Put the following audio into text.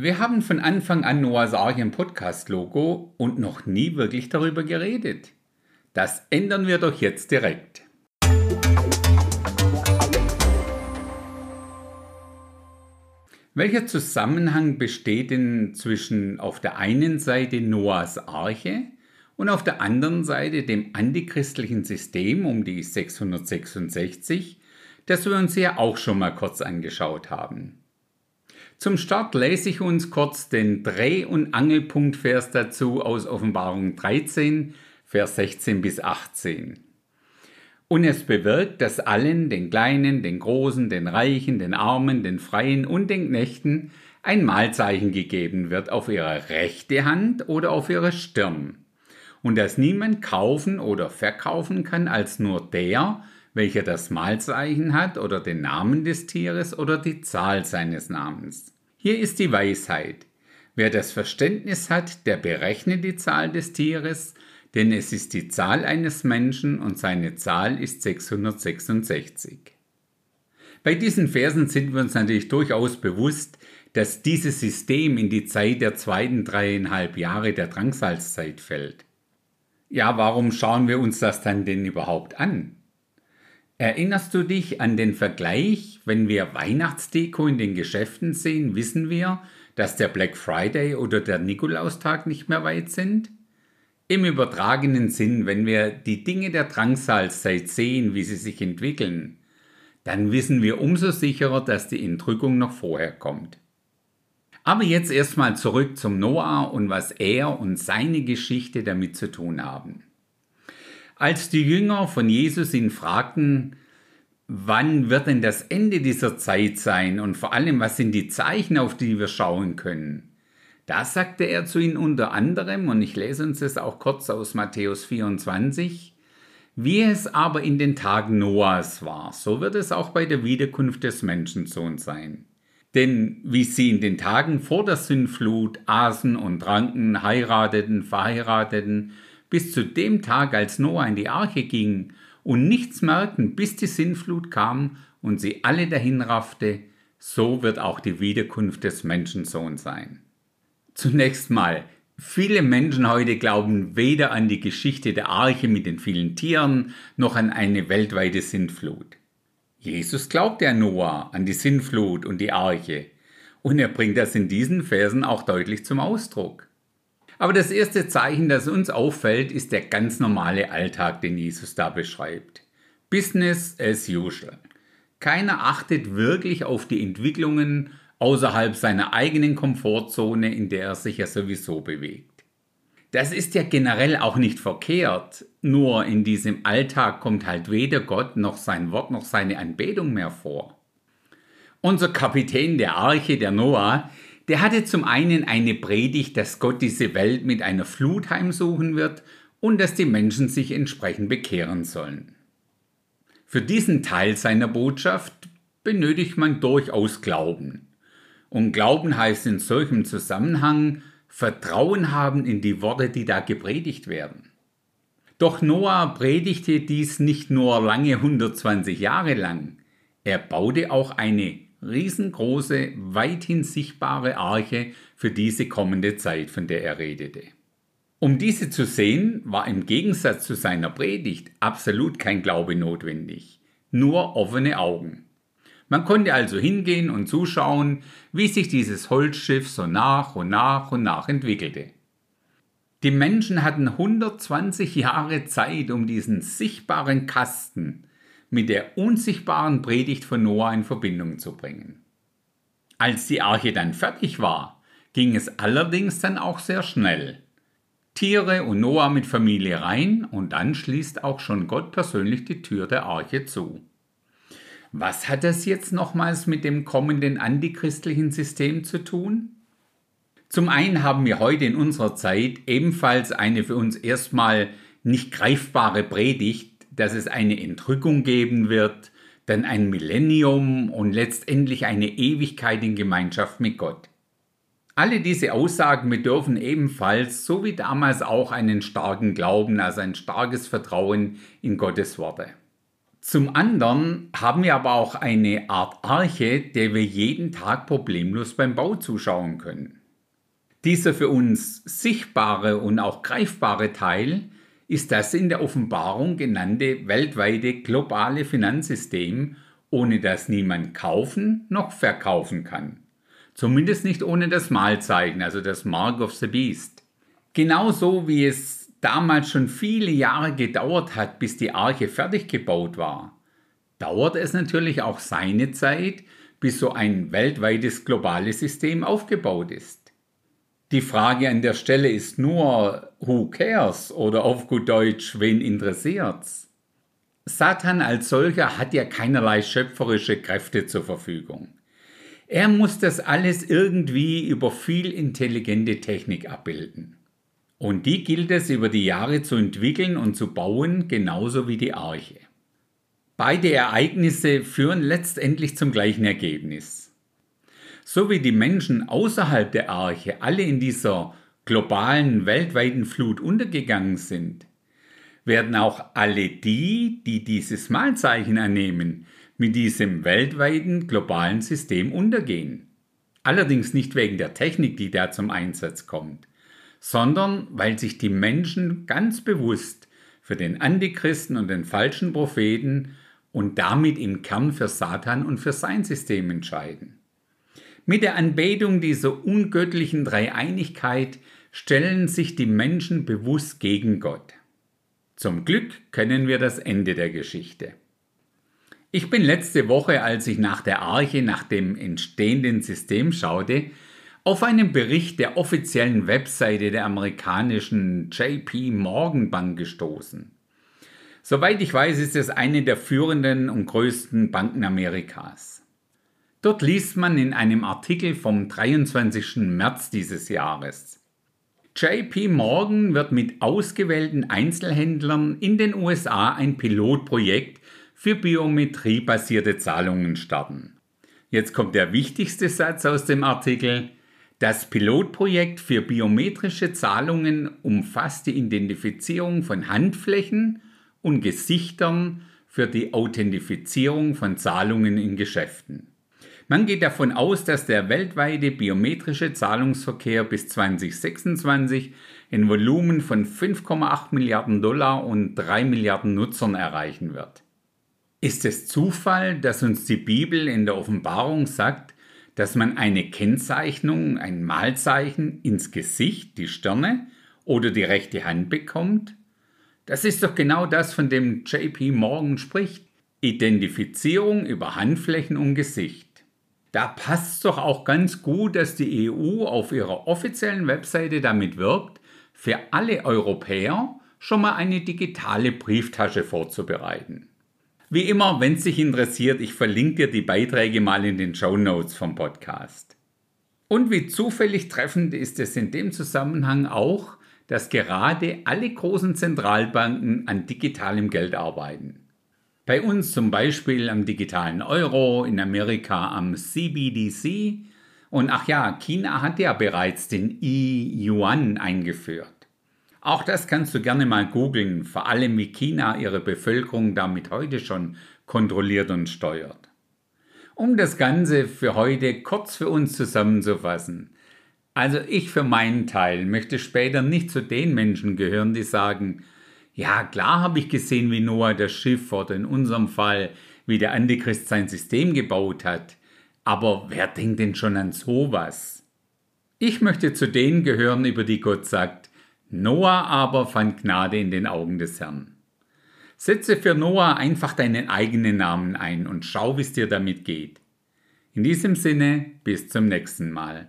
Wir haben von Anfang an Noahs im Podcast-Logo und noch nie wirklich darüber geredet. Das ändern wir doch jetzt direkt. Welcher Zusammenhang besteht denn zwischen auf der einen Seite Noahs Arche und auf der anderen Seite dem antichristlichen System um die 666, das wir uns ja auch schon mal kurz angeschaut haben? Zum Start lese ich uns kurz den Dreh- und Angelpunktvers dazu aus Offenbarung 13, Vers 16 bis 18. Und es bewirkt, dass allen, den Kleinen, den Großen, den Reichen, den Armen, den Freien und den Knechten ein Mahlzeichen gegeben wird auf ihre rechte Hand oder auf ihre Stirn. Und dass niemand kaufen oder verkaufen kann als nur der, welcher das Mahlzeichen hat oder den Namen des Tieres oder die Zahl seines Namens. Hier ist die Weisheit. Wer das Verständnis hat, der berechne die Zahl des Tieres, denn es ist die Zahl eines Menschen und seine Zahl ist 666. Bei diesen Versen sind wir uns natürlich durchaus bewusst, dass dieses System in die Zeit der zweiten dreieinhalb Jahre der Drangsalzzeit fällt. Ja, warum schauen wir uns das dann denn überhaupt an? Erinnerst du dich an den Vergleich, wenn wir Weihnachtsdeko in den Geschäften sehen, wissen wir, dass der Black Friday oder der Nikolaustag nicht mehr weit sind? Im übertragenen Sinn, wenn wir die Dinge der Drangsalzzeit sehen, wie sie sich entwickeln, dann wissen wir umso sicherer, dass die Entrückung noch vorher kommt. Aber jetzt erstmal zurück zum Noah und was er und seine Geschichte damit zu tun haben. Als die Jünger von Jesus ihn fragten, wann wird denn das Ende dieser Zeit sein und vor allem, was sind die Zeichen, auf die wir schauen können, da sagte er zu ihnen unter anderem, und ich lese uns das auch kurz aus Matthäus 24, wie es aber in den Tagen Noahs war, so wird es auch bei der Wiederkunft des Menschensohns sein. Denn wie sie in den Tagen vor der Sündflut aßen und tranken, heirateten, verheirateten, bis zu dem Tag, als Noah in die Arche ging und nichts merkten, bis die Sintflut kam und sie alle dahin raffte, so wird auch die Wiederkunft des Menschensohns sein. Zunächst mal, viele Menschen heute glauben weder an die Geschichte der Arche mit den vielen Tieren noch an eine weltweite Sintflut. Jesus glaubte an Noah, an die Sintflut und die Arche, und er bringt das in diesen Versen auch deutlich zum Ausdruck. Aber das erste Zeichen, das uns auffällt, ist der ganz normale Alltag, den Jesus da beschreibt. Business as usual. Keiner achtet wirklich auf die Entwicklungen außerhalb seiner eigenen Komfortzone, in der er sich ja sowieso bewegt. Das ist ja generell auch nicht verkehrt, nur in diesem Alltag kommt halt weder Gott noch sein Wort noch seine Anbetung mehr vor. Unser Kapitän der Arche, der Noah, der hatte zum einen eine Predigt, dass Gott diese Welt mit einer Flut heimsuchen wird und dass die Menschen sich entsprechend bekehren sollen. Für diesen Teil seiner Botschaft benötigt man durchaus Glauben. Und Glauben heißt in solchem Zusammenhang Vertrauen haben in die Worte, die da gepredigt werden. Doch Noah predigte dies nicht nur lange 120 Jahre lang, er baute auch eine riesengroße, weithin sichtbare Arche für diese kommende Zeit, von der er redete. Um diese zu sehen, war im Gegensatz zu seiner Predigt absolut kein Glaube notwendig, nur offene Augen. Man konnte also hingehen und zuschauen, wie sich dieses Holzschiff so nach und nach und nach entwickelte. Die Menschen hatten 120 Jahre Zeit, um diesen sichtbaren Kasten mit der unsichtbaren Predigt von Noah in Verbindung zu bringen. Als die Arche dann fertig war, ging es allerdings dann auch sehr schnell. Tiere und Noah mit Familie rein und dann schließt auch schon Gott persönlich die Tür der Arche zu. Was hat das jetzt nochmals mit dem kommenden antichristlichen System zu tun? Zum einen haben wir heute in unserer Zeit ebenfalls eine für uns erstmal nicht greifbare Predigt, dass es eine Entrückung geben wird, dann ein Millennium und letztendlich eine Ewigkeit in Gemeinschaft mit Gott. Alle diese Aussagen bedürfen ebenfalls, so wie damals auch, einen starken Glauben, also ein starkes Vertrauen in Gottes Worte. Zum anderen haben wir aber auch eine Art Arche, der wir jeden Tag problemlos beim Bau zuschauen können. Dieser für uns sichtbare und auch greifbare Teil ist das in der Offenbarung genannte weltweite globale Finanzsystem, ohne das niemand kaufen noch verkaufen kann. Zumindest nicht ohne das Malzeichen, also das Mark of the Beast. Genauso wie es damals schon viele Jahre gedauert hat, bis die Arche fertig gebaut war, dauert es natürlich auch seine Zeit, bis so ein weltweites globales System aufgebaut ist. Die Frage an der Stelle ist nur, who cares oder auf gut Deutsch, wen interessiert's? Satan als solcher hat ja keinerlei schöpferische Kräfte zur Verfügung. Er muss das alles irgendwie über viel intelligente Technik abbilden. Und die gilt es über die Jahre zu entwickeln und zu bauen, genauso wie die Arche. Beide Ereignisse führen letztendlich zum gleichen Ergebnis. So wie die Menschen außerhalb der Arche alle in dieser globalen, weltweiten Flut untergegangen sind, werden auch alle die, die dieses Malzeichen annehmen, mit diesem weltweiten globalen System untergehen. Allerdings nicht wegen der Technik, die da zum Einsatz kommt, sondern weil sich die Menschen ganz bewusst für den Antichristen und den falschen Propheten und damit im Kern für Satan und für sein System entscheiden. Mit der Anbetung dieser ungöttlichen Dreieinigkeit stellen sich die Menschen bewusst gegen Gott. Zum Glück kennen wir das Ende der Geschichte. Ich bin letzte Woche, als ich nach der Arche, nach dem entstehenden System schaute, auf einen Bericht der offiziellen Webseite der amerikanischen JP Morgan Bank gestoßen. Soweit ich weiß, ist es eine der führenden und größten Banken Amerikas. Dort liest man in einem Artikel vom 23. März dieses Jahres. JP Morgan wird mit ausgewählten Einzelhändlern in den USA ein Pilotprojekt für biometriebasierte Zahlungen starten. Jetzt kommt der wichtigste Satz aus dem Artikel. Das Pilotprojekt für biometrische Zahlungen umfasst die Identifizierung von Handflächen und Gesichtern für die Authentifizierung von Zahlungen in Geschäften. Man geht davon aus, dass der weltweite biometrische Zahlungsverkehr bis 2026 ein Volumen von 5,8 Milliarden Dollar und 3 Milliarden Nutzern erreichen wird. Ist es Zufall, dass uns die Bibel in der Offenbarung sagt, dass man eine Kennzeichnung, ein Malzeichen ins Gesicht, die Stirne oder die rechte Hand bekommt? Das ist doch genau das, von dem JP Morgan spricht. Identifizierung über Handflächen und Gesicht. Da passt es doch auch ganz gut, dass die EU auf ihrer offiziellen Webseite damit wirbt, für alle Europäer schon mal eine digitale Brieftasche vorzubereiten. Wie immer, wenn es dich interessiert, ich verlinke dir die Beiträge mal in den Show Notes vom Podcast. Und wie zufällig treffend ist es in dem Zusammenhang auch, dass gerade alle großen Zentralbanken an digitalem Geld arbeiten. Bei uns zum Beispiel am digitalen Euro, in Amerika am CBDC und ach ja, China hat ja bereits den E-Yuan eingeführt. Auch das kannst du gerne mal googeln, vor allem wie China ihre Bevölkerung damit heute schon kontrolliert und steuert. Um das Ganze für heute kurz für uns zusammenzufassen. Also ich für meinen Teil möchte später nicht zu den Menschen gehören, die sagen, ja klar habe ich gesehen, wie Noah das Schiff oder in unserem Fall, wie der Antichrist sein System gebaut hat. Aber wer denkt denn schon an sowas? Ich möchte zu denen gehören, über die Gott sagt, Noah aber fand Gnade in den Augen des Herrn. Setze für Noah einfach deinen eigenen Namen ein und schau, wie es dir damit geht. In diesem Sinne, bis zum nächsten Mal.